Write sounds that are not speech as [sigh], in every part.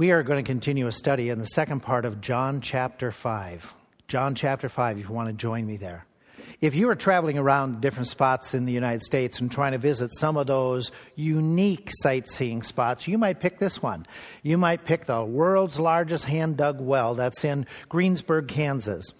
We are going to continue a study in the second part of John chapter 5. John chapter 5, if you want to join me there. If you are traveling around different spots in the United States and trying to visit some of those unique sightseeing spots, you might pick this one. You might pick the world's largest hand dug well that's in Greensburg, Kansas.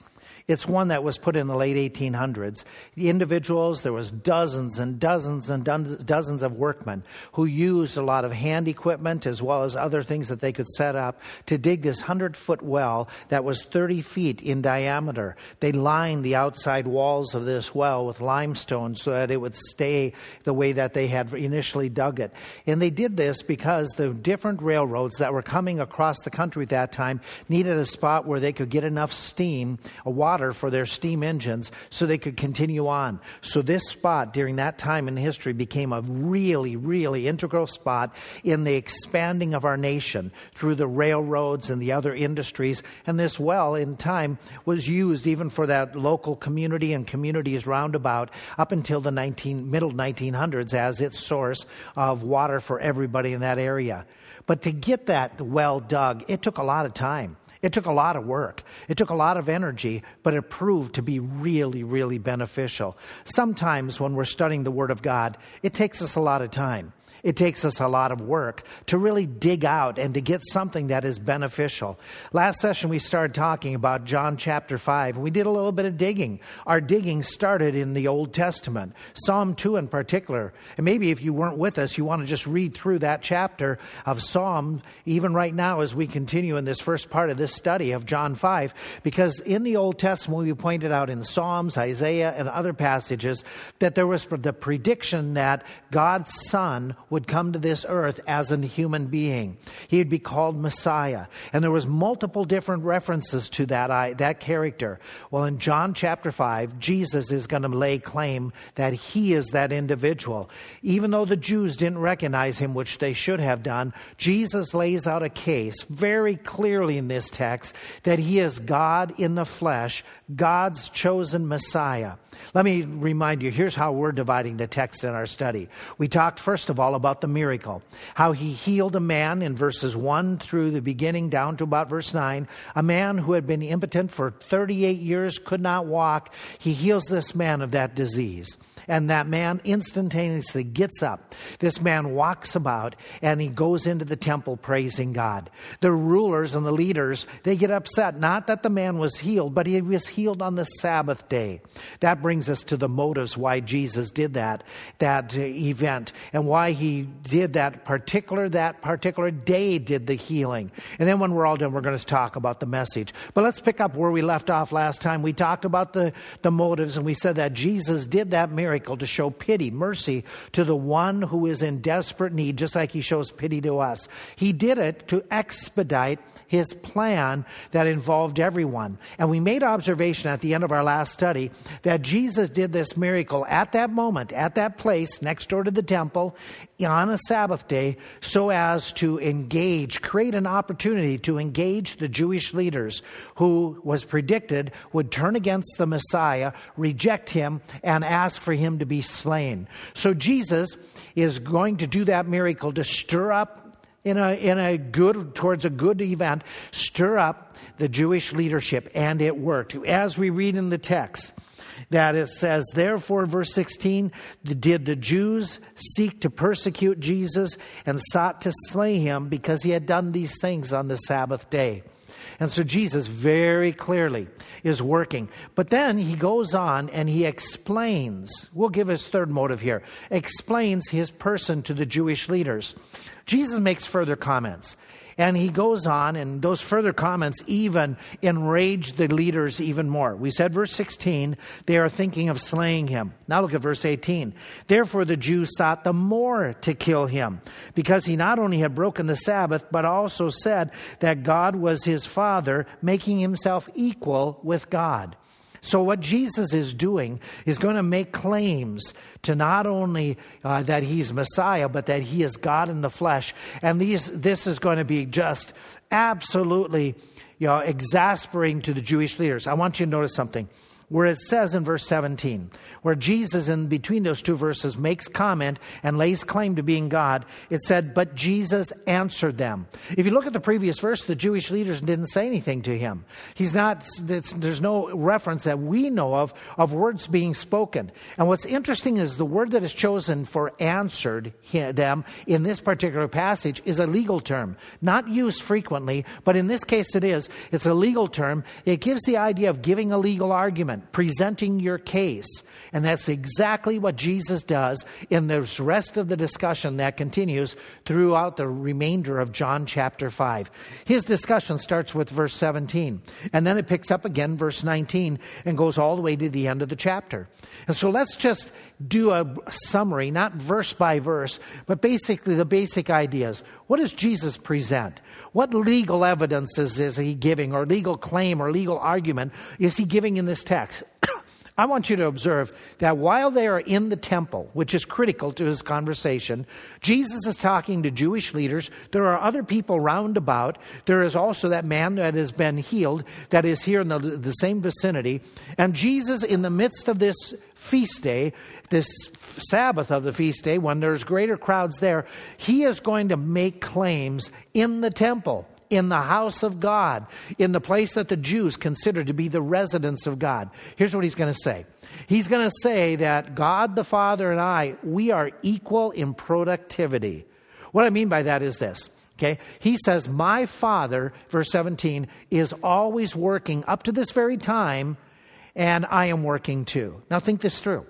It's one that was put in the late 1800s. The individuals, there was dozens and dozens and dozens of workmen who used a lot of hand equipment as well as other things that they could set up to dig this 100 foot well that was 30 feet in diameter. They lined the outside walls of this well with limestone so that it would stay the way that they had initially dug it. And they did this because the different railroads that were coming across the country at that time needed a spot where they could get enough steam, a water water for their steam engines so they could continue on. So this spot during that time in history became a really, really integral spot in the expanding of our nation through the railroads and the other industries. And this well in time was used even for that local community and communities roundabout up until the 19, middle 1900s as its source of water for everybody in that area. But to get that well dug, it took a lot of time. It took a lot of work. It took a lot of energy, but it proved to be really, really beneficial. Sometimes when we're studying the Word of God, it takes us a lot of time. It takes us a lot of work to really dig out and to get something that is beneficial. Last session, we started talking about John chapter 5. We did a little bit of digging. Our digging started in the Old Testament, Psalm 2 in particular. And maybe if you weren't with us, you want to just read through that chapter of Psalm, even right now as we continue in this first part of this study of John 5, because in the Old Testament, we pointed out in Psalms, Isaiah, and other passages that there was the prediction that God's Son would come to this earth as a human being. He would be called Messiah. And there was multiple different references to that, that character. Well, in John chapter 5, Jesus is going to lay claim that he is that individual. Even though the Jews didn't recognize him, which they should have done, Jesus lays out a case very clearly in this text that he is God in the flesh, God's chosen Messiah. Let me remind you here's how we're dividing the text in our study. We talked, first of all, about the miracle, how he healed a man in verses 1 through the beginning down to about verse 9, a man who had been impotent for 38 years, could not walk. He heals this man of that disease and that man instantaneously gets up. This man walks about and he goes into the temple praising God. The rulers and the leaders, they get upset, not that the man was healed, but he was healed on the Sabbath day. That brings us to the motives why Jesus did that, that uh, event and why he did that particular, that particular day did the healing. And then when we're all done, we're going to talk about the message. But let's pick up where we left off last time. We talked about the, the motives and we said that Jesus did that miracle miracle to show pity, mercy to the one who is in desperate need, just like he shows pity to us. He did it to expedite his plan that involved everyone. And we made observation at the end of our last study that Jesus did this miracle at that moment, at that place next door to the temple on a Sabbath day, so as to engage, create an opportunity to engage the Jewish leaders who was predicted would turn against the Messiah, reject him, and ask for him to be slain. So Jesus is going to do that miracle to stir up in a, in a good, towards a good event, stir up the Jewish leadership, and it worked. As we read in the text, that it says, Therefore, verse 16, did the Jews seek to persecute Jesus and sought to slay him because he had done these things on the Sabbath day. And so Jesus very clearly is working. But then he goes on and he explains, we'll give his third motive here, explains his person to the Jewish leaders. Jesus makes further comments. And he goes on, and those further comments even enrage the leaders even more. We said, verse 16, they are thinking of slaying him. Now look at verse 18. Therefore, the Jews sought the more to kill him, because he not only had broken the Sabbath, but also said that God was his Father, making himself equal with God. So, what Jesus is doing is going to make claims to not only uh, that he's Messiah, but that he is God in the flesh. And these, this is going to be just absolutely you know, exasperating to the Jewish leaders. I want you to notice something. Where it says in verse 17, where Jesus, in between those two verses, makes comment and lays claim to being God, it said, But Jesus answered them. If you look at the previous verse, the Jewish leaders didn't say anything to him. He's not, there's no reference that we know of of words being spoken. And what's interesting is the word that is chosen for answered them in this particular passage is a legal term, not used frequently, but in this case it is. It's a legal term. It gives the idea of giving a legal argument, presenting your case. And that's exactly what Jesus does in the rest of the discussion that continues throughout the remainder of John chapter 5. His discussion starts with verse 17, and then it picks up again, verse 19, and goes all the way to the end of the chapter. And so let's just do a summary, not verse by verse, but basically the basic ideas. What does Jesus present? What legal evidences is he giving, or legal claim, or legal argument is he giving in this text? [coughs] I want you to observe that while they are in the temple, which is critical to his conversation, Jesus is talking to Jewish leaders. There are other people round about. There is also that man that has been healed that is here in the, the same vicinity. And Jesus, in the midst of this feast day, this Sabbath of the feast day, when there's greater crowds there, he is going to make claims in the temple in the house of God, in the place that the Jews consider to be the residence of God. Here's what he's going to say He's going to say that God the Father and I, we are equal in productivity. What I mean by that is this. Okay? He says, My Father, verse 17, is always working up to this very time, and I am working too. Now think this through.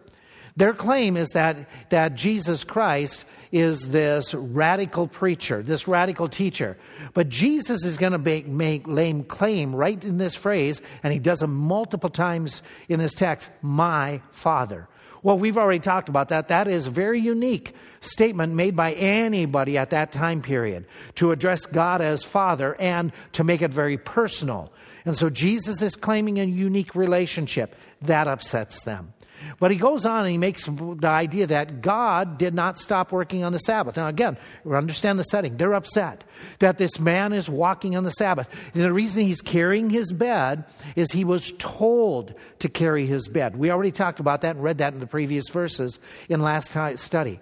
Their claim is that, that Jesus Christ is this radical preacher, this radical teacher. But Jesus is going to make, make lame claim right in this phrase, and he does it multiple times in this text, my Father. Well, we've already talked about that. That is a very unique statement made by anybody at that time period to address God as Father and to make it very personal. And so Jesus is claiming a unique relationship. That upsets them. But he goes on and he makes the idea that God did not stop working on the Sabbath. Now, again, understand the setting. They're upset that this man is walking on the Sabbath. The reason he's carrying his bed is he was told to carry his bed. We already talked about that and read that in the previous verses in last study.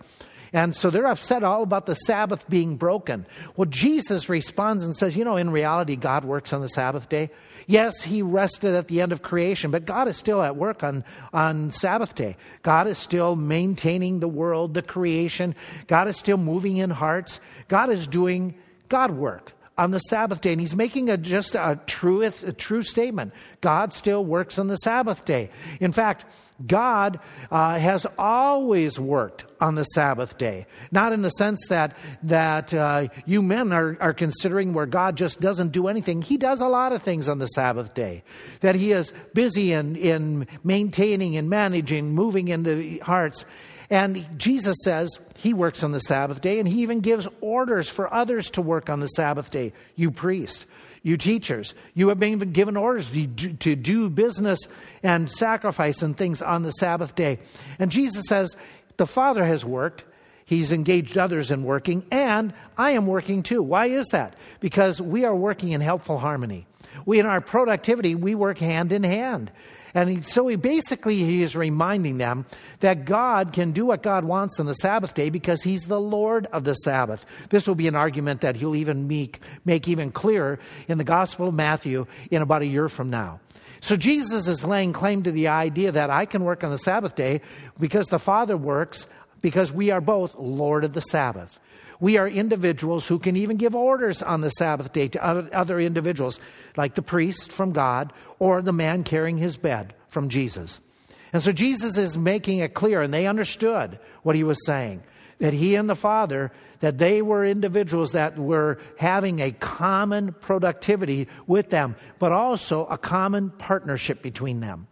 And so they're upset all about the Sabbath being broken. Well, Jesus responds and says, You know, in reality, God works on the Sabbath day. Yes, he rested at the end of creation, but God is still at work on, on Sabbath day. God is still maintaining the world, the creation. God is still moving in hearts. God is doing God work on the Sabbath day. And he's making a, just a true, a true statement. God still works on the Sabbath day. In fact, God uh, has always worked on the Sabbath day. Not in the sense that, that uh, you men are, are considering where God just doesn't do anything. He does a lot of things on the Sabbath day. That He is busy in, in maintaining and managing, moving in the hearts. And Jesus says He works on the Sabbath day, and He even gives orders for others to work on the Sabbath day. You priest, you teachers, you have been given orders to do, business and sacrifice and things on the Sabbath day. And Jesus says, The Father has worked. He's engaged others in working, and I am working too. Why is that? Because we are working in helpful harmony. We, in our productivity, we work hand in hand. And he, so he basically he is reminding them that God can do what God wants on the Sabbath day because he's the Lord of the Sabbath. This will be an argument that he'll even make, make even clearer in the Gospel of Matthew in about a year from now. So Jesus is laying claim to the idea that I can work on the Sabbath day because the Father works because we are both Lord of the Sabbath. We are individuals who can even give orders on the Sabbath day to other individuals, like the priest from God or the man carrying his bed from Jesus. And so Jesus is making it clear, and they understood what he was saying that he and the Father, that they were individuals that were having a common productivity with them, but also a common partnership between them.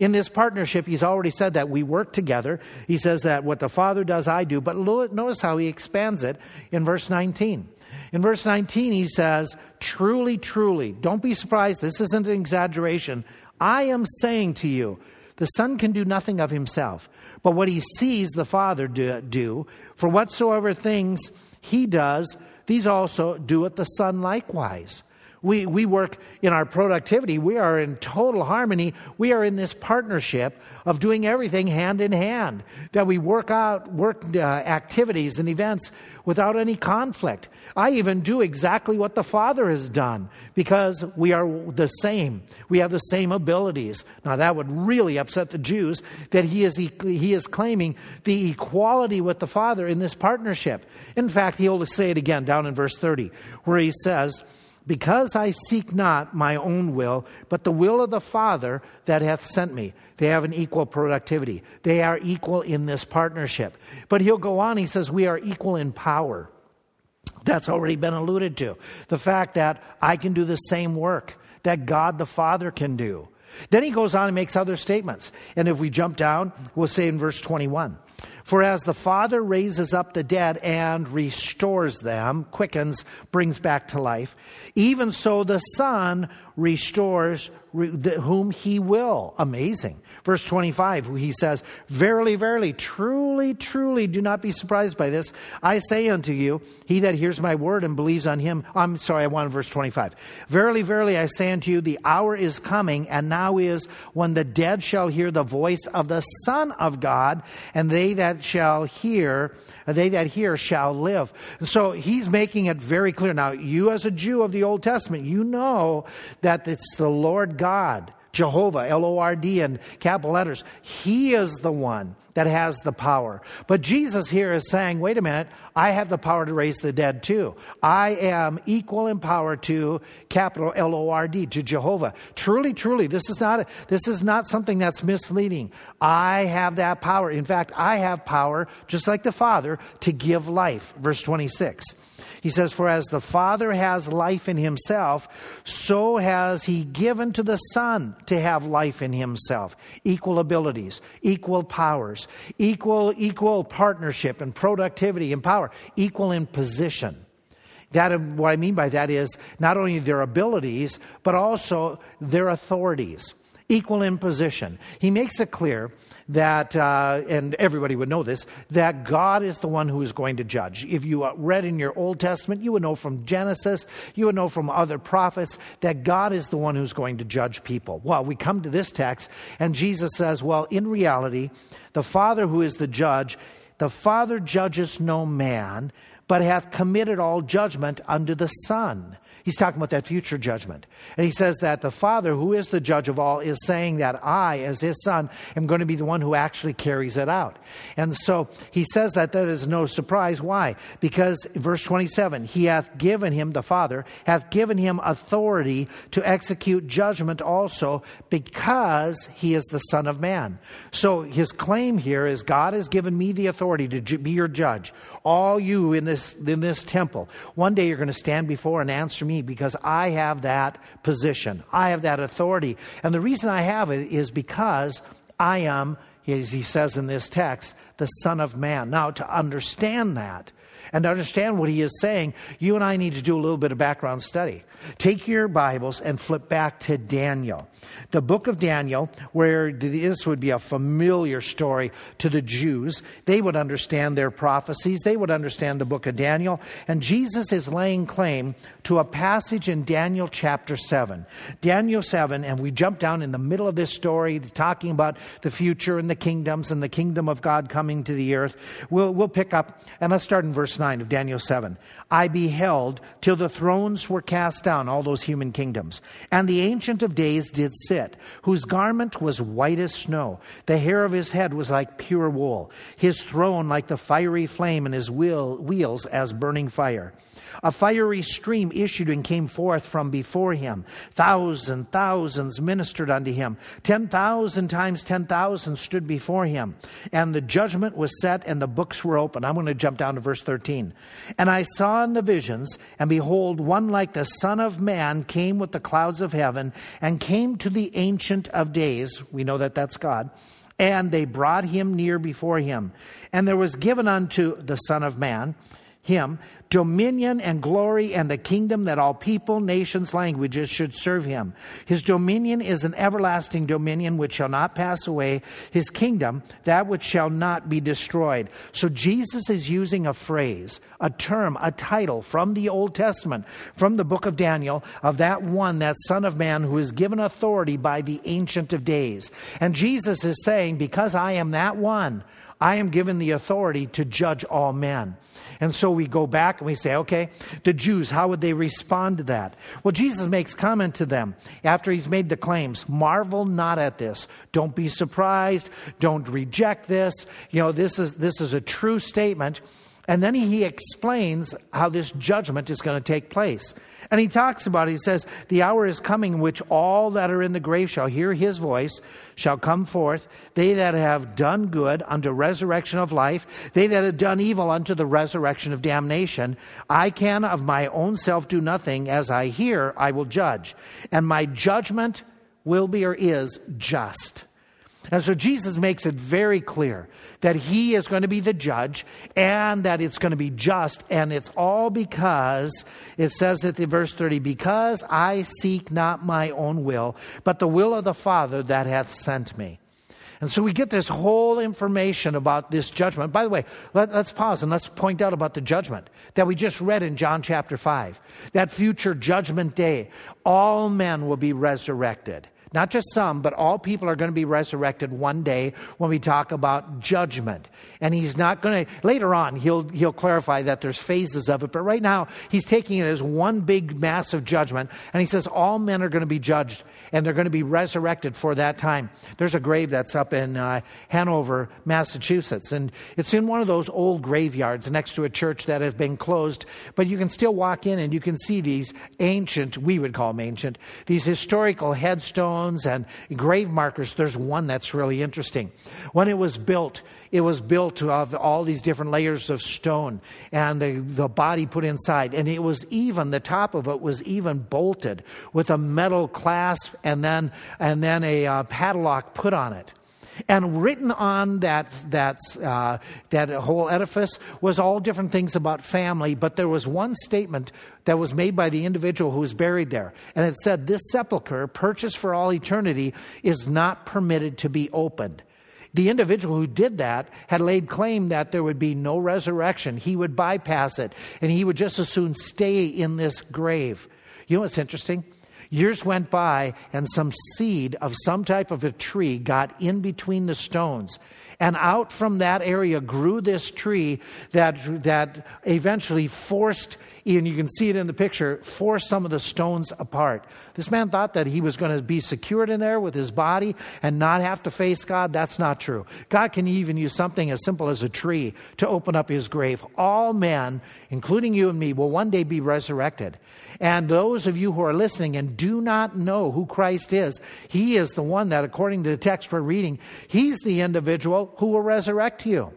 In this partnership, he's already said that we work together. He says that what the Father does, I do. But notice how he expands it in verse 19. In verse 19, he says, Truly, truly, don't be surprised. This isn't an exaggeration. I am saying to you, the Son can do nothing of himself, but what he sees the Father do, do for whatsoever things he does, these also do doeth the Son likewise. We, we work in our productivity. We are in total harmony. We are in this partnership of doing everything hand in hand. That we work out work uh, activities and events without any conflict. I even do exactly what the Father has done because we are the same. We have the same abilities. Now that would really upset the Jews that he is he is claiming the equality with the Father in this partnership. In fact, he'll say it again down in verse 30 where he says because I seek not my own will, but the will of the Father that hath sent me. They have an equal productivity. They are equal in this partnership. But he'll go on, he says, We are equal in power. That's already been alluded to. The fact that I can do the same work that God the Father can do. Then he goes on and makes other statements. And if we jump down, we'll say in verse 21 for as the Father raises up the dead and restores them, quickens, brings back to life, even so the Son restores whom he will. Amazing. Verse 25, he says, Verily, verily, truly, truly, do not be surprised by this. I say unto you, he that hears my word and believes on him. I'm sorry, I wanted verse 25. Verily, verily, I say unto you, the hour is coming, and now is when the dead shall hear the voice of the Son of God, and they that shall hear, they that hear shall live. So he's making it very clear. Now, you as a Jew of the Old Testament, you know that it's the Lord God Jehovah, L O R D, in capital letters. He is the one that has the power. But Jesus here is saying, wait a minute, I have the power to raise the dead too. I am equal in power to capital L O R D, to Jehovah. Truly, truly, this is not, a, this is not something that's misleading. I have that power. In fact, I have power, just like the Father, to give life. Verse 26. He says, For as the Father has life in himself, so has he given to the Son to have life in himself. Equal abilities, equal powers, equal, equal partnership and productivity and power, equal in position. That, what I mean by that is not only their abilities, but also their authorities, equal in position. He makes it clear that, uh, and everybody would know this, that God is the one who is going to judge. If you uh, read in your Old Testament, you would know from Genesis, you would know from other prophets that God is the one who's going to judge people. Well, we come to this text, and Jesus says, well, in reality, the Father who is the judge, the Father judges no man, but hath committed all judgment unto the Son He's talking about that future judgment. And he says that the Father, who is the judge of all, is saying that I, as his son, am going to be the one who actually carries it out. And so he says that that is no surprise. Why? Because verse 27, he hath given him, the Father, hath given him authority to execute judgment also because he is the Son of Man. So his claim here is God has given me the authority to be your judge all you in this, in this temple, one day you're going to stand before and answer me because I have that position. I have that authority. And the reason I have it is because I am, as he says in this text, the Son of Man. Now, to understand that, and to understand what he is saying, you and I need to do a little bit of background study. Take your Bibles and flip back to Daniel. The book of Daniel, where this would be a familiar story to the Jews. They would understand their prophecies, they would understand the book of Daniel. And Jesus is laying claim to a passage in Daniel chapter 7. Daniel 7, and we jump down in the middle of this story, talking about the future and the kingdoms and the kingdom of God coming to the earth. We'll, we'll pick up, and let's start in verse 9 of Daniel 7. I beheld till the thrones were cast down, all those human kingdoms, and the Ancient of Days did sit, whose garment was white as snow. The hair of his head was like pure wool, his throne like the fiery flame, and his wheel, wheels as burning fire. A fiery stream issued and came forth from before him. Thousand thousands ministered unto him. Ten thousand times ten thousand stood before him. And the judgment was set and the books were open. I'm going to jump down to verse 13. And I saw in the visions, and behold, one like the Son of Man came with the clouds of heaven and came to the Ancient of Days. We know that that's God. And they brought him near before him. And there was given unto the Son of Man him dominion and glory and the kingdom that all people, nations, languages should serve him. His dominion is an everlasting dominion which shall not pass away. His kingdom, that which shall not be destroyed. So Jesus is using a phrase, a term, a title from the Old Testament, from the book of Daniel, of that one, that Son of Man who is given authority by the Ancient of Days. And Jesus is saying, because I am that one, I am given the authority to judge all men. And so we go back and we say, okay, the Jews, how would they respond to that? Well, Jesus makes comment to them after he's made the claims marvel not at this. Don't be surprised. Don't reject this. You know, this is, this is a true statement. And then he explains how this judgment is going to take place. And he talks about it. He says, The hour is coming in which all that are in the grave shall hear his voice, shall come forth, they that have done good unto resurrection of life, they that have done evil unto the resurrection of damnation. I can of my own self do nothing. As I hear, I will judge. And my judgment will be or is just. And so Jesus makes it very clear that he is going to be the judge and that it's going to be just. And it's all because it says at the verse 30, because I seek not my own will, but the will of the Father that hath sent me. And so we get this whole information about this judgment. By the way, let, us pause and let's point out about the judgment that we just read in John chapter 5. That future judgment day, all men will be resurrected. Not just some, but all people are going to be resurrected one day when we talk about judgment. And he's not going to, later on, he'll, he'll clarify that there's phases of it. But right now, he's taking it as one big, massive judgment. And he says all men are going to be judged and they're going to be resurrected for that time. There's a grave that's up in uh, Hanover, Massachusetts. And it's in one of those old graveyards next to a church that has been closed. But you can still walk in and you can see these ancient, we would call them ancient, these historical headstones stones and grave markers, there's one that's really interesting. When it was built, it was built of all these different layers of stone and the, the body put inside. And it was even, the top of it was even bolted with a metal clasp and then, and then a uh, padlock put on it. And written on that, that, uh, that whole edifice was all different things about family, but there was one statement that was made by the individual who was buried there. And it said, This sepulchre, purchased for all eternity, is not permitted to be opened. The individual who did that had laid claim that there would be no resurrection. He would bypass it, and he would just as soon stay in this grave. You know what's interesting? Years went by, and some seed of some type of a tree got in between the stones. And out from that area grew this tree that, that eventually forced and you can see it in the picture, forced some of the stones apart. This man thought that he was going to be secured in there with his body and not have to face God. That's not true. God can even use something as simple as a tree to open up his grave. All men, including you and me, will one day be resurrected. And those of you who are listening and do not know who Christ is, he is the one that, according to the text we're reading, he's the individual who will resurrect you.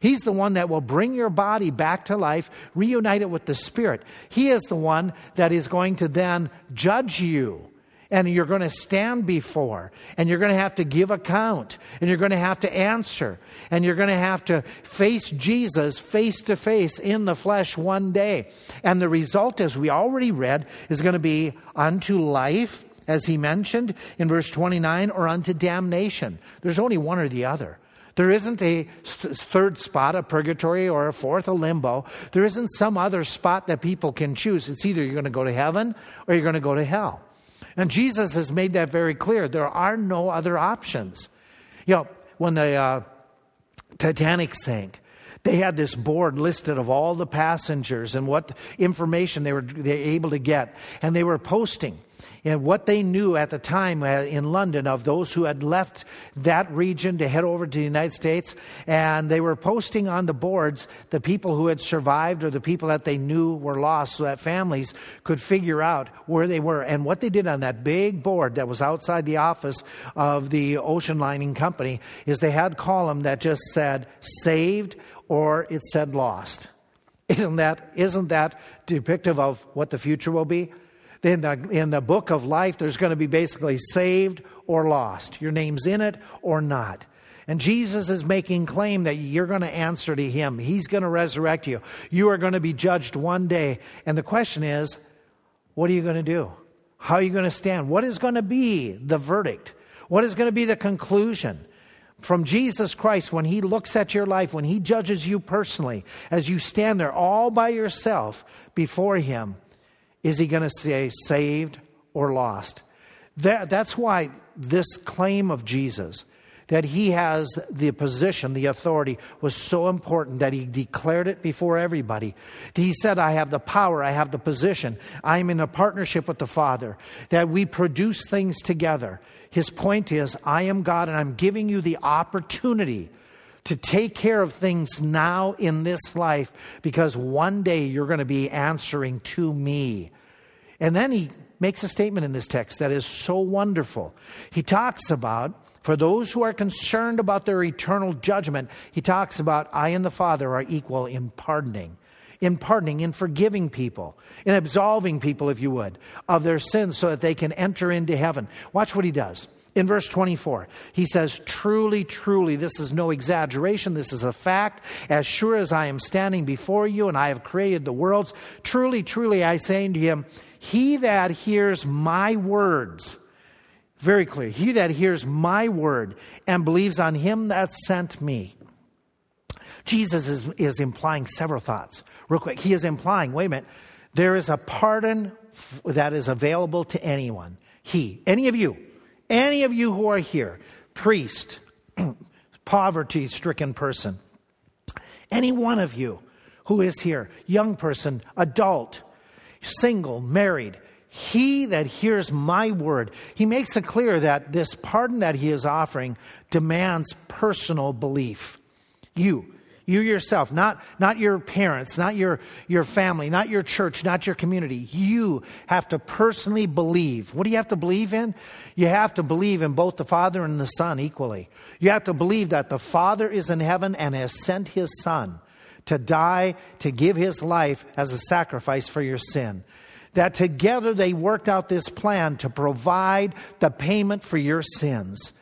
He's the one that will bring your body back to life, reunite it with the Spirit. He is the one that is going to then judge you. And you're going to stand before, and you're going to have to give account, and you're going to have to answer, and you're going to have to face Jesus face to face in the flesh one day. And the result, as we already read, is going to be unto life, as he mentioned in verse 29, or unto damnation. There's only one or the other. There isn't a third spot, a purgatory, or a fourth, a limbo. There isn't some other spot that people can choose. It's either you're going to go to heaven or you're going to go to hell. And Jesus has made that very clear. There are no other options. You know, when the uh, Titanic sank, they had this board listed of all the passengers and what information they were they able to get, and they were posting and what they knew at the time uh, in London of those who had left that region to head over to the United States. And they were posting on the boards the people who had survived or the people that they knew were lost so that families could figure out where they were. And what they did on that big board that was outside the office of the ocean lining company is they had a column that just said saved or it said lost. Isn't that, isn't that depictive of what the future will be? In the, in the book of life, there's going to be basically saved or lost. Your name's in it or not. And Jesus is making claim that you're going to answer to him. He's going to resurrect you. You are going to be judged one day. And the question is, what are you going to do? How are you going to stand? What is going to be the verdict? What is going to be the conclusion? From Jesus Christ, when He looks at your life, when He judges you personally, as you stand there all by yourself before Him, is He going to say saved or lost? That, that's why this claim of Jesus that he has the position, the authority, was so important that he declared it before everybody. He said, I have the power, I have the position, I'm in a partnership with the Father, that we produce things together. His point is, I am God and I'm giving you the opportunity to take care of things now in this life because one day you're going to be answering to me. And then he makes a statement in this text that is so wonderful. He talks about for those who are concerned about their eternal judgment, he talks about, I and the Father are equal in pardoning. In pardoning, in forgiving people, in absolving people, if you would, of their sins so that they can enter into heaven. Watch what he does. In verse 24, he says, Truly, truly, this is no exaggeration. This is a fact. As sure as I am standing before you and I have created the worlds, truly, truly, I say unto him, He that hears my words very clear. He that hears my word and believes on him that sent me. Jesus is, is implying several thoughts. Real quick, he is implying, wait a minute, there is a pardon that is available to anyone. He, any of you, any of you who are here, priest, [clears throat] poverty stricken person, any one of you who is here, young person, adult, single, married, he that hears my word, he makes it clear that this pardon that he is offering demands personal belief. You, you yourself, not, not your parents, not your, your family, not your church, not your community. You have to personally believe. What do you have to believe in? You have to believe in both the Father and the Son equally. You have to believe that the Father is in heaven and has sent his Son to die, to give his life as a sacrifice for your sin that together they worked out this plan to provide the payment for your sins.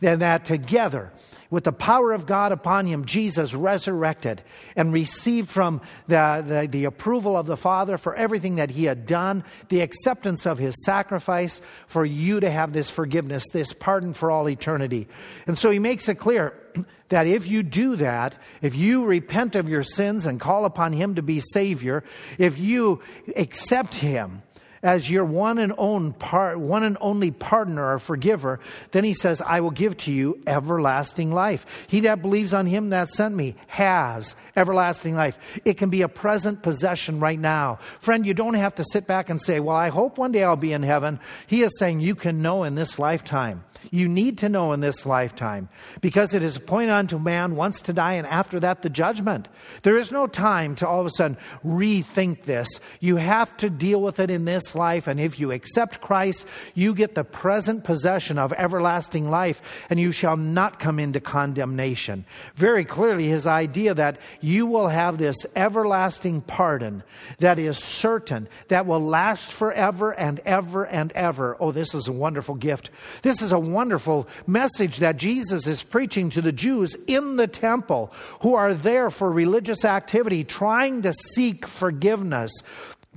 And that together, with the power of God upon him, Jesus resurrected and received from the, the, the, approval of the Father for everything that he had done, the acceptance of his sacrifice for you to have this forgiveness, this pardon for all eternity. And so he makes it clear [clears throat] that if you do that, if you repent of your sins and call upon Him to be Savior, if you accept Him as your one and, own part, one and only partner or forgiver, then he says, I will give to you everlasting life. He that believes on him that sent me has everlasting life. It can be a present possession right now. Friend, you don't have to sit back and say, Well, I hope one day I'll be in heaven. He is saying you can know in this lifetime you need to know in this lifetime because it is appointed unto man once to die and after that the judgment. There is no time to all of a sudden rethink this. You have to deal with it in this life. And if you accept Christ, you get the present possession of everlasting life and you shall not come into condemnation. Very clearly, his idea that you will have this everlasting pardon that is certain, that will last forever and ever and ever. Oh, this is a wonderful gift. This is a wonderful message that Jesus is preaching to the Jews in the temple who are there for religious activity, trying to seek forgiveness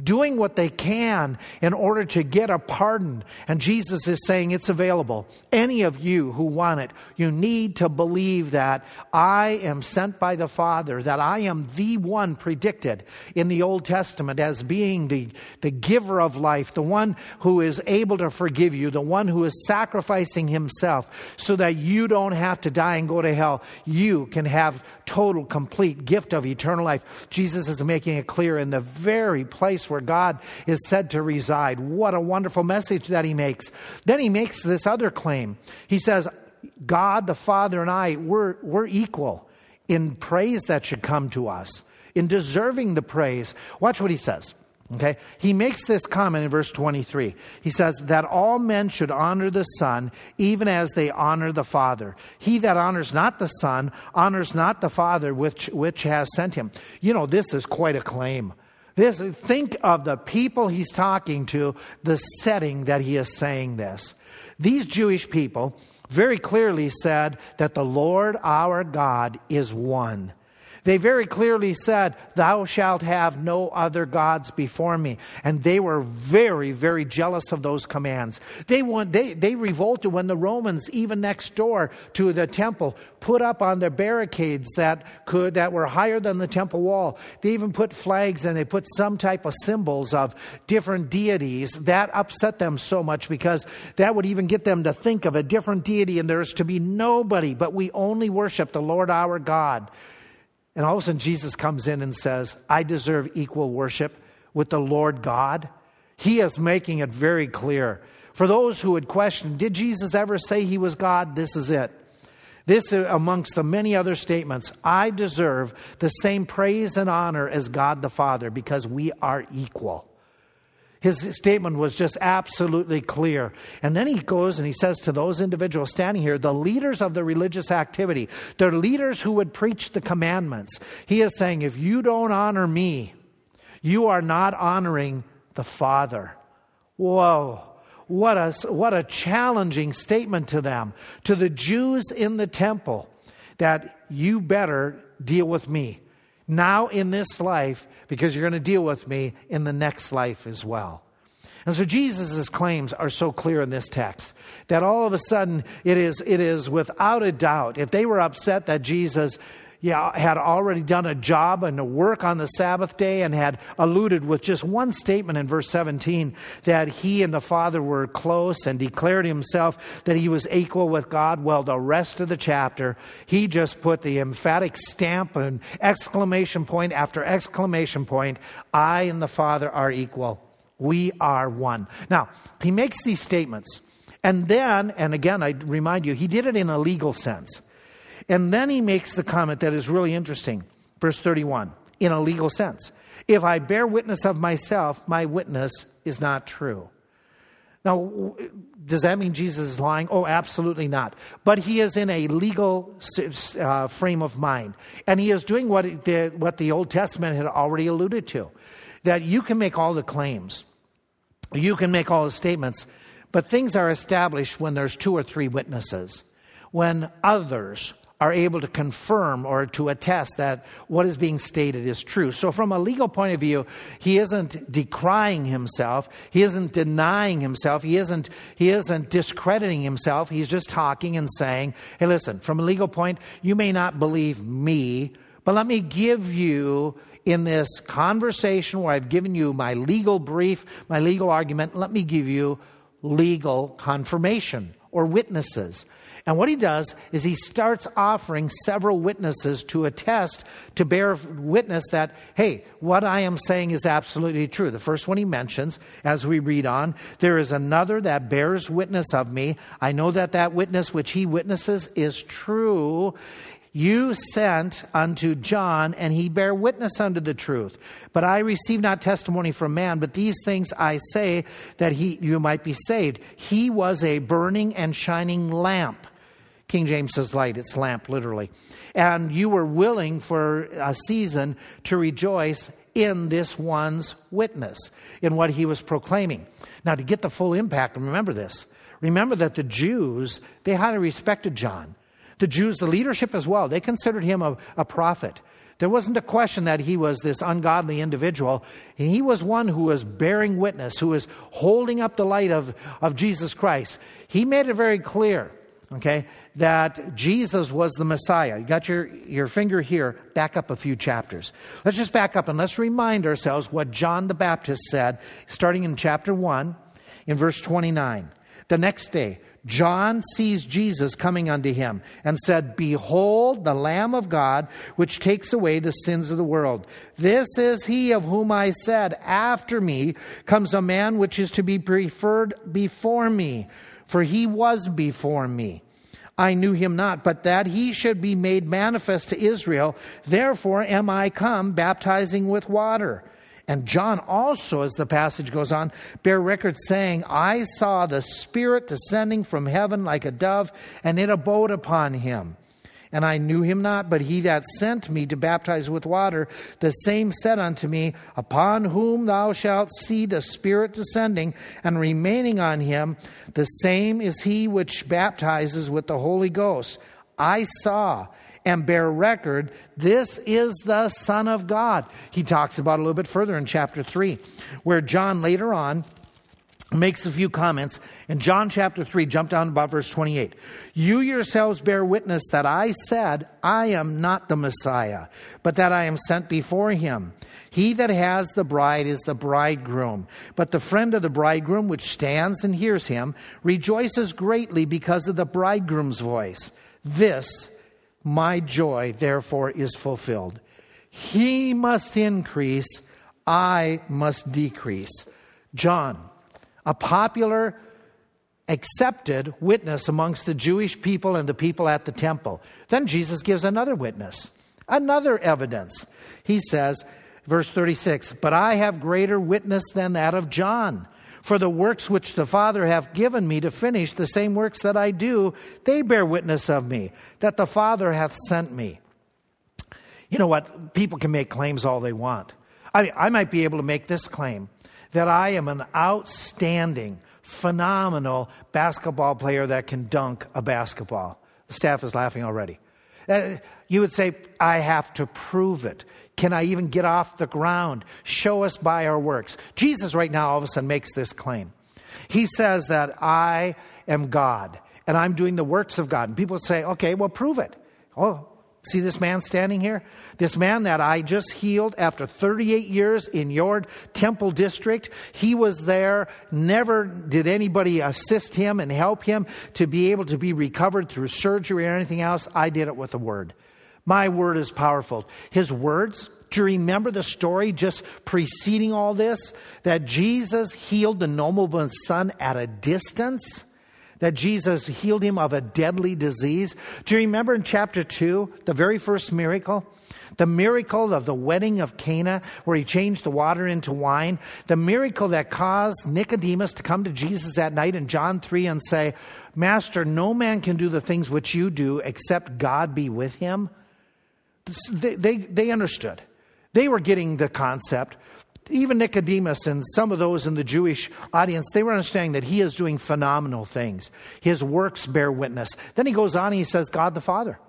doing what they can in order to get a pardon. And Jesus is saying it's available. Any of you who want it, you need to believe that I am sent by the Father, that I am the one predicted in the Old Testament as being the, the giver of life, the one who is able to forgive you, the one who is sacrificing himself so that you don't have to die and go to hell. You can have total, complete gift of eternal life. Jesus is making it clear in the very place where God is said to reside. What a wonderful message that he makes. Then he makes this other claim. He says, God the Father and I, we're, we're equal in praise that should come to us, in deserving the praise. Watch what he says. Okay? He makes this comment in verse 23. He says, That all men should honor the Son, even as they honor the Father. He that honors not the Son honors not the Father which, which has sent him. You know, this is quite a claim. This, think of the people he's talking to, the setting that he is saying this. These Jewish people very clearly said that the Lord our God is one. They very clearly said, Thou shalt have no other gods before me. And they were very, very jealous of those commands. They, want, they, they revolted when the Romans, even next door to the temple, put up on their barricades that, could, that were higher than the temple wall. They even put flags and they put some type of symbols of different deities. That upset them so much because that would even get them to think of a different deity and there's to be nobody, but we only worship the Lord our God. And all of a sudden, Jesus comes in and says, I deserve equal worship with the Lord God. He is making it very clear. For those who would question, did Jesus ever say he was God? This is it. This, amongst the many other statements, I deserve the same praise and honor as God the Father because we are equal. His statement was just absolutely clear. And then he goes and he says to those individuals standing here, the leaders of the religious activity, the leaders who would preach the commandments, he is saying, if you don't honor me, you are not honoring the Father. Whoa. What a, what a challenging statement to them, to the Jews in the temple, that you better deal with me now in this life because you're going to deal with me in the next life as well. And so Jesus' claims are so clear in this text that all of a sudden it is, it is without a doubt, if they were upset that Jesus yeah, had already done a job and a work on the Sabbath day and had alluded with just one statement in verse 17 that he and the Father were close and declared himself that he was equal with God. Well, the rest of the chapter, he just put the emphatic stamp and exclamation point after exclamation point I and the Father are equal. We are one. Now, he makes these statements. And then, and again, I remind you, he did it in a legal sense. And then he makes the comment that is really interesting. Verse 31 in a legal sense. If I bear witness of myself, my witness is not true. Now, does that mean Jesus is lying? Oh, absolutely not. But he is in a legal uh, frame of mind. And he is doing what the, what the Old Testament had already alluded to that you can make all the claims, you can make all the statements, but things are established when there's two or three witnesses, when others are able to confirm or to attest that what is being stated is true. So, from a legal point of view, he isn't decrying himself, he isn't denying himself, he isn't, he isn't discrediting himself. He's just talking and saying, hey, listen, from a legal point, you may not believe me, but let me give you in this conversation where I've given you my legal brief, my legal argument, let me give you legal confirmation or witnesses. And what he does is he starts offering several witnesses to attest, to bear witness that, hey, what I am saying is absolutely true. The first one he mentions, as we read on, there is another that bears witness of me. I know that that witness which he witnesses is true. You sent unto John, and he bare witness unto the truth. But I receive not testimony from man, but these things I say that he, you might be saved. He was a burning and shining lamp King James says light, it's lamp, literally. And you were willing for a season to rejoice in this one's witness, in what he was proclaiming. Now, to get the full impact, remember this. Remember that the Jews, they highly respected John. The Jews, the leadership as well, they considered him a, a prophet. There wasn't a question that he was this ungodly individual. He was one who was bearing witness, who was holding up the light of, of Jesus Christ. He made it very clear okay, that Jesus was the Messiah. You got your, your finger here, back up a few chapters. Let's just back up and let's remind ourselves what John the Baptist said, starting in chapter 1, in verse 29. The next day, John sees Jesus coming unto him and said, Behold, the Lamb of God, which takes away the sins of the world. This is he of whom I said, After me comes a man which is to be preferred before me for he was before me. I knew him not, but that he should be made manifest to Israel. Therefore am I come baptizing with water. And John also, as the passage goes on, bear record saying, I saw the Spirit descending from heaven like a dove, and it abode upon him. And I knew him not, but he that sent me to baptize with water, the same said unto me, Upon whom thou shalt see the Spirit descending and remaining on him, the same is he which baptizes with the Holy Ghost. I saw and bear record, this is the Son of God. He talks about a little bit further in chapter 3, where John later on makes a few comments. In John chapter 3, jump down about verse 28. You yourselves bear witness that I said, I am not the Messiah, but that I am sent before him. He that has the bride is the bridegroom. But the friend of the bridegroom, which stands and hears him, rejoices greatly because of the bridegroom's voice. This, my joy, therefore, is fulfilled. He must increase, I must decrease. John a popular, accepted witness amongst the Jewish people and the people at the temple. Then Jesus gives another witness, another evidence. He says, verse 36, But I have greater witness than that of John. For the works which the Father hath given me to finish, the same works that I do, they bear witness of me, that the Father hath sent me. You know what? People can make claims all they want. I, mean, I might be able to make this claim that I am an outstanding, phenomenal basketball player that can dunk a basketball. The staff is laughing already. Uh, you would say, I have to prove it. Can I even get off the ground? Show us by our works. Jesus, right now, all of a sudden makes this claim. He says that I am God and I'm doing the works of God. And people say, okay, well, prove it. Oh, See this man standing here? This man that I just healed after 38 years in your temple district. He was there. Never did anybody assist him and help him to be able to be recovered through surgery or anything else. I did it with a word. My word is powerful. His words, do you remember the story just preceding all this? That Jesus healed the nobleman's son at a distance? That Jesus healed him of a deadly disease. Do you remember in chapter 2, the very first miracle? The miracle of the wedding of Cana, where he changed the water into wine. The miracle that caused Nicodemus to come to Jesus that night in John 3 and say, Master, no man can do the things which you do except God be with him. They, they, they understood. They were getting the concept even Nicodemus and some of those in the Jewish audience, they were understanding that he is doing phenomenal things. His works bear witness. Then he goes on and he says, God the Father.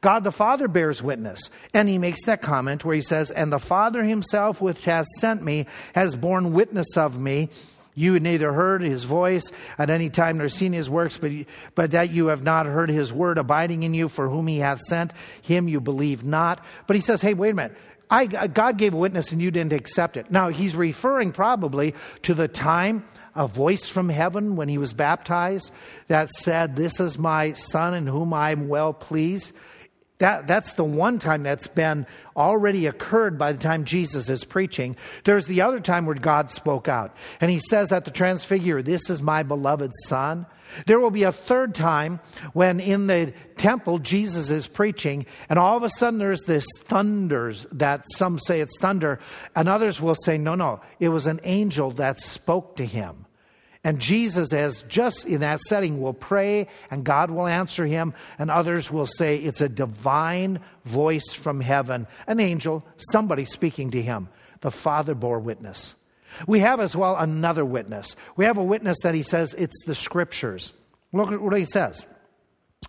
God the Father bears witness. And he makes that comment where he says, And the Father himself, which has sent me, has borne witness of me. You had neither heard his voice at any time nor seen his works, but, but that you have not heard his word abiding in you, for whom he hath sent, him you believe not. But he says, Hey, wait a minute. I, God gave a witness and you didn't accept it. Now, he's referring probably to the time a voice from heaven when he was baptized that said, This is my son in whom I'm well pleased. That, that's the one time that's been already occurred by the time Jesus is preaching. There's the other time where God spoke out. And he says at the transfigure, This is my beloved son. There will be a third time when in the temple Jesus is preaching, and all of a sudden there's this thunders that some say it's thunder, and others will say, no, no, it was an angel that spoke to him. And Jesus, as just in that setting, will pray and God will answer him, and others will say it's a divine voice from heaven, an angel, somebody speaking to him. The Father bore witness. We have as well another witness. We have a witness that he says it's the scriptures. Look at what he says.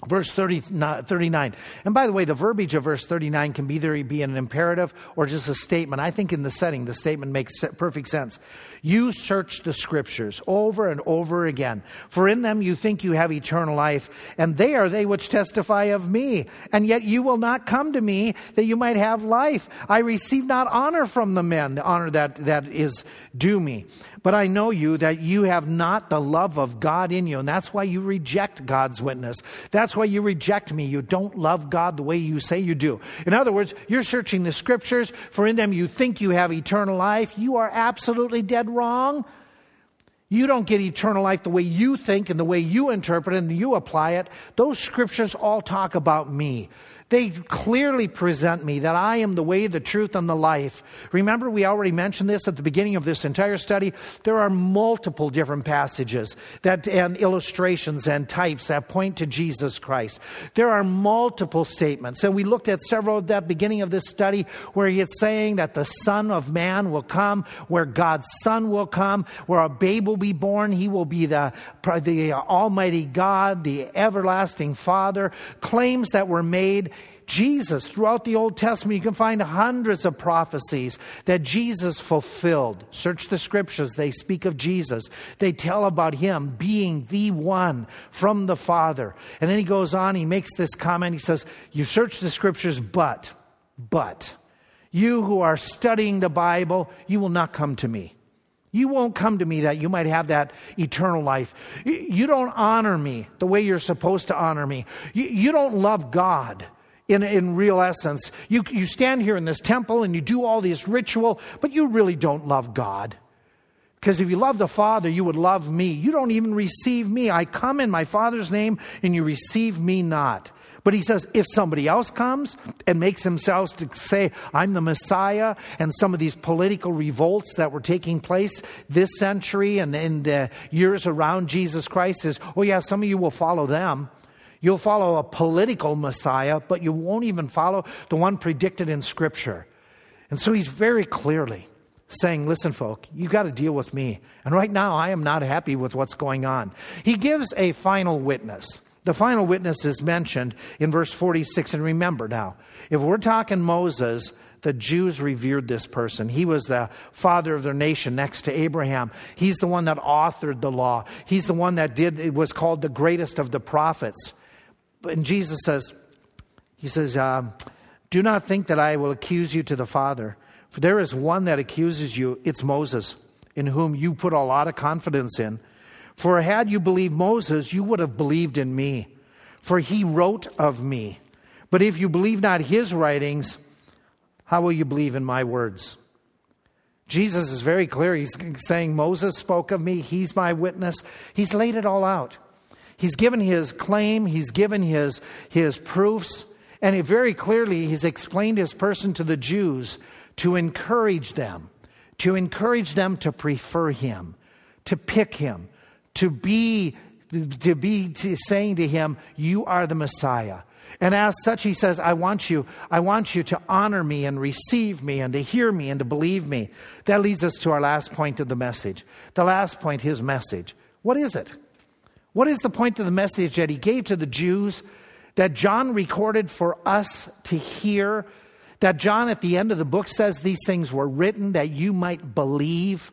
Verse 30, 39. And by the way, the verbiage of verse 39 can either be an imperative or just a statement. I think in the setting, the statement makes perfect sense. You search the scriptures over and over again, for in them you think you have eternal life, and they are they which testify of me. And yet you will not come to me that you might have life. I receive not honor from the men, the honor that, that is due me. But I know you that you have not the love of God in you. And that's why you reject God's witness. That's why you reject me. You don't love God the way you say you do. In other words, you're searching the scriptures, for in them you think you have eternal life. You are absolutely dead wrong. You don't get eternal life the way you think and the way you interpret and you apply it. Those scriptures all talk about me. They clearly present me that I am the way, the truth, and the life. Remember, we already mentioned this at the beginning of this entire study. There are multiple different passages that, and illustrations and types that point to Jesus Christ. There are multiple statements, and we looked at several at the beginning of this study where he is saying that the Son of Man will come, where God's Son will come, where a babe will be born. He will be the, the Almighty God, the everlasting Father. Claims that were made Jesus, throughout the Old Testament, you can find hundreds of prophecies that Jesus fulfilled. Search the scriptures, they speak of Jesus. They tell about him being the one from the Father. And then he goes on, he makes this comment. He says, You search the scriptures, but, but, you who are studying the Bible, you will not come to me. You won't come to me that you might have that eternal life. You don't honor me the way you're supposed to honor me. You don't love God in, in real essence. You, you stand here in this temple and you do all this ritual, but you really don't love God. Because if you love the Father, you would love me. You don't even receive me. I come in my Father's name and you receive me not. But he says, if somebody else comes and makes themselves to say, I'm the Messiah, and some of these political revolts that were taking place this century and in the years around Jesus Christ is, oh yeah, some of you will follow them. You'll follow a political Messiah, but you won't even follow the one predicted in Scripture. And so he's very clearly saying, Listen, folk, you've got to deal with me. And right now, I am not happy with what's going on. He gives a final witness. The final witness is mentioned in verse 46. And remember now, if we're talking Moses, the Jews revered this person. He was the father of their nation next to Abraham. He's the one that authored the law. He's the one that did, it was called the greatest of the prophets. And Jesus says, He says, uh, Do not think that I will accuse you to the Father, for there is one that accuses you. It's Moses, in whom you put a lot of confidence in. For had you believed Moses, you would have believed in me, for he wrote of me. But if you believe not his writings, how will you believe in my words? Jesus is very clear. He's saying, Moses spoke of me. He's my witness. He's laid it all out. He's given his claim, he's given his, his proofs, and he very clearly he's explained his person to the Jews to encourage them, to encourage them to prefer him, to pick him, to be to be to saying to him, You are the Messiah. And as such, he says, I want you, I want you to honor me and receive me and to hear me and to believe me. That leads us to our last point of the message. The last point, his message. What is it? What is the point of the message that he gave to the Jews that John recorded for us to hear? That John at the end of the book says these things were written that you might believe?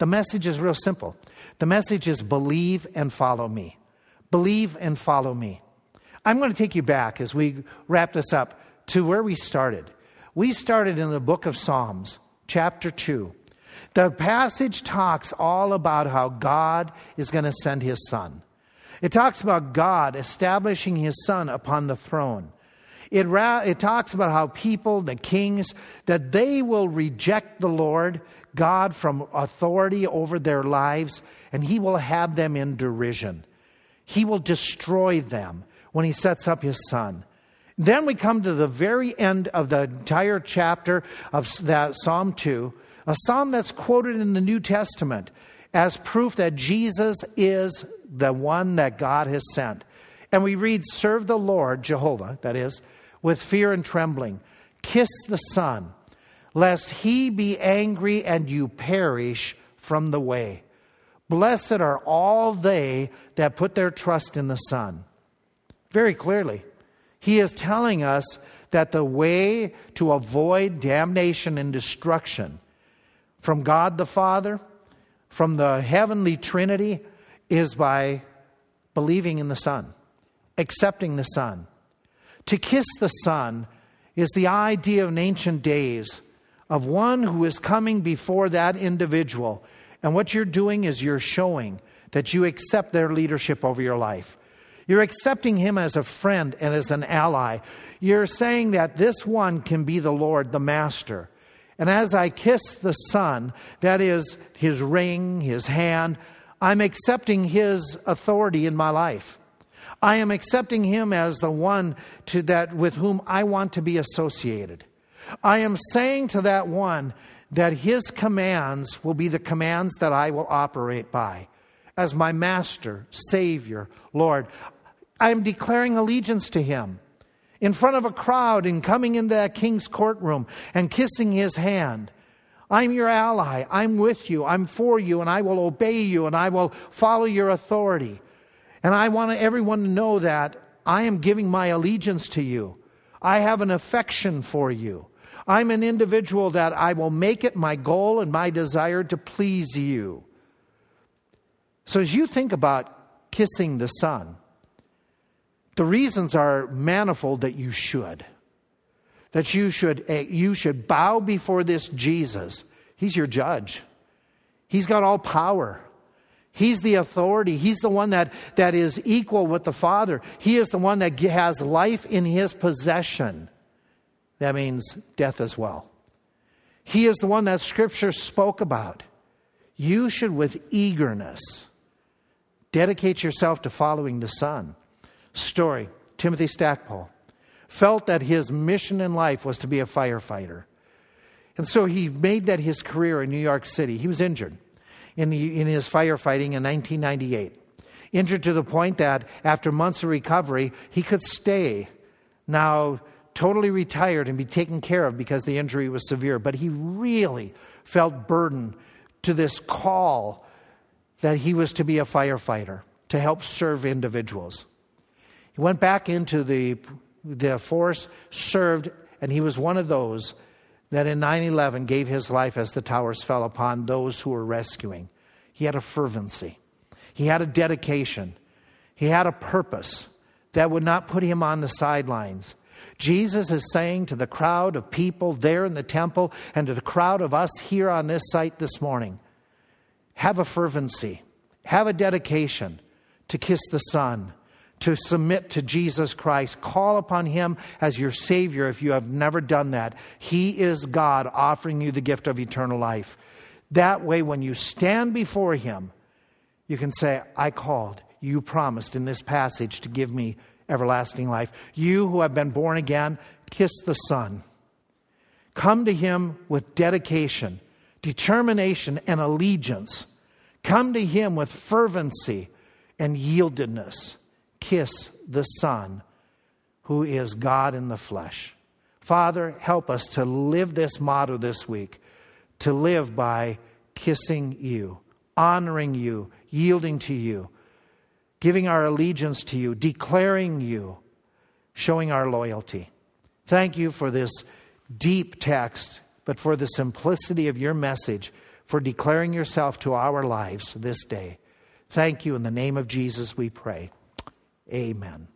The message is real simple. The message is believe and follow me. Believe and follow me. I'm going to take you back as we wrap this up to where we started. We started in the book of Psalms, chapter 2. The passage talks all about how God is going to send his son. It talks about God establishing his son upon the throne. It, ra- it talks about how people, the kings, that they will reject the Lord, God, from authority over their lives, and he will have them in derision. He will destroy them when he sets up his son. Then we come to the very end of the entire chapter of that Psalm 2, a psalm that's quoted in the New Testament as proof that Jesus is the one that God has sent. And we read, Serve the Lord, Jehovah, that is, with fear and trembling. Kiss the Son, lest he be angry and you perish from the way. Blessed are all they that put their trust in the Son. Very clearly, he is telling us that the way to avoid damnation and destruction from God the Father, from the heavenly Trinity, is by believing in the Son, accepting the Son. To kiss the Son is the idea in ancient days of one who is coming before that individual. And what you're doing is you're showing that you accept their leadership over your life. You're accepting him as a friend and as an ally. You're saying that this one can be the Lord, the Master. And as I kiss the Son, that is his ring, his hand, I'm accepting His authority in my life. I am accepting him as the one to that with whom I want to be associated. I am saying to that one that his commands will be the commands that I will operate by as my master, savior, Lord. I am declaring allegiance to him in front of a crowd and coming into that king's courtroom and kissing his hand. I'm your ally. I'm with you. I'm for you, and I will obey you, and I will follow your authority. And I want everyone to know that I am giving my allegiance to you. I have an affection for you. I'm an individual that I will make it my goal and my desire to please you. So, as you think about kissing the Son, the reasons are manifold that you should. That you should, eh, you should bow before this Jesus. He's your judge, He's got all power. He's the authority. He's the one that, that is equal with the Father. He is the one that has life in his possession. That means death as well. He is the one that Scripture spoke about. You should, with eagerness, dedicate yourself to following the Son. Story Timothy Stackpole felt that his mission in life was to be a firefighter. And so he made that his career in New York City. He was injured in, the, in his firefighting in 1998. Injured to the point that after months of recovery, he could stay now totally retired and be taken care of because the injury was severe. But he really felt burdened to this call that he was to be a firefighter, to help serve individuals. He went back into the, the force, served, and he was one of those that in 9 11 gave his life as the towers fell upon those who were rescuing. He had a fervency, he had a dedication, he had a purpose that would not put him on the sidelines. Jesus is saying to the crowd of people there in the temple and to the crowd of us here on this site this morning have a fervency, have a dedication to kiss the Son, to submit to Jesus Christ. Call upon Him as your Savior if you have never done that. He is God offering you the gift of eternal life. That way, when you stand before Him, you can say, I called. You promised in this passage to give me everlasting life. You who have been born again, kiss the Son. Come to Him with dedication, determination, and allegiance. Come to Him with fervency and yieldedness. Kiss the Son, who is God in the flesh. Father, help us to live this motto this week to live by kissing you, honoring you, yielding to you giving our allegiance to you, declaring you, showing our loyalty. Thank you for this deep text, but for the simplicity of your message, for declaring yourself to our lives this day. Thank you. In the name of Jesus, we pray. Amen.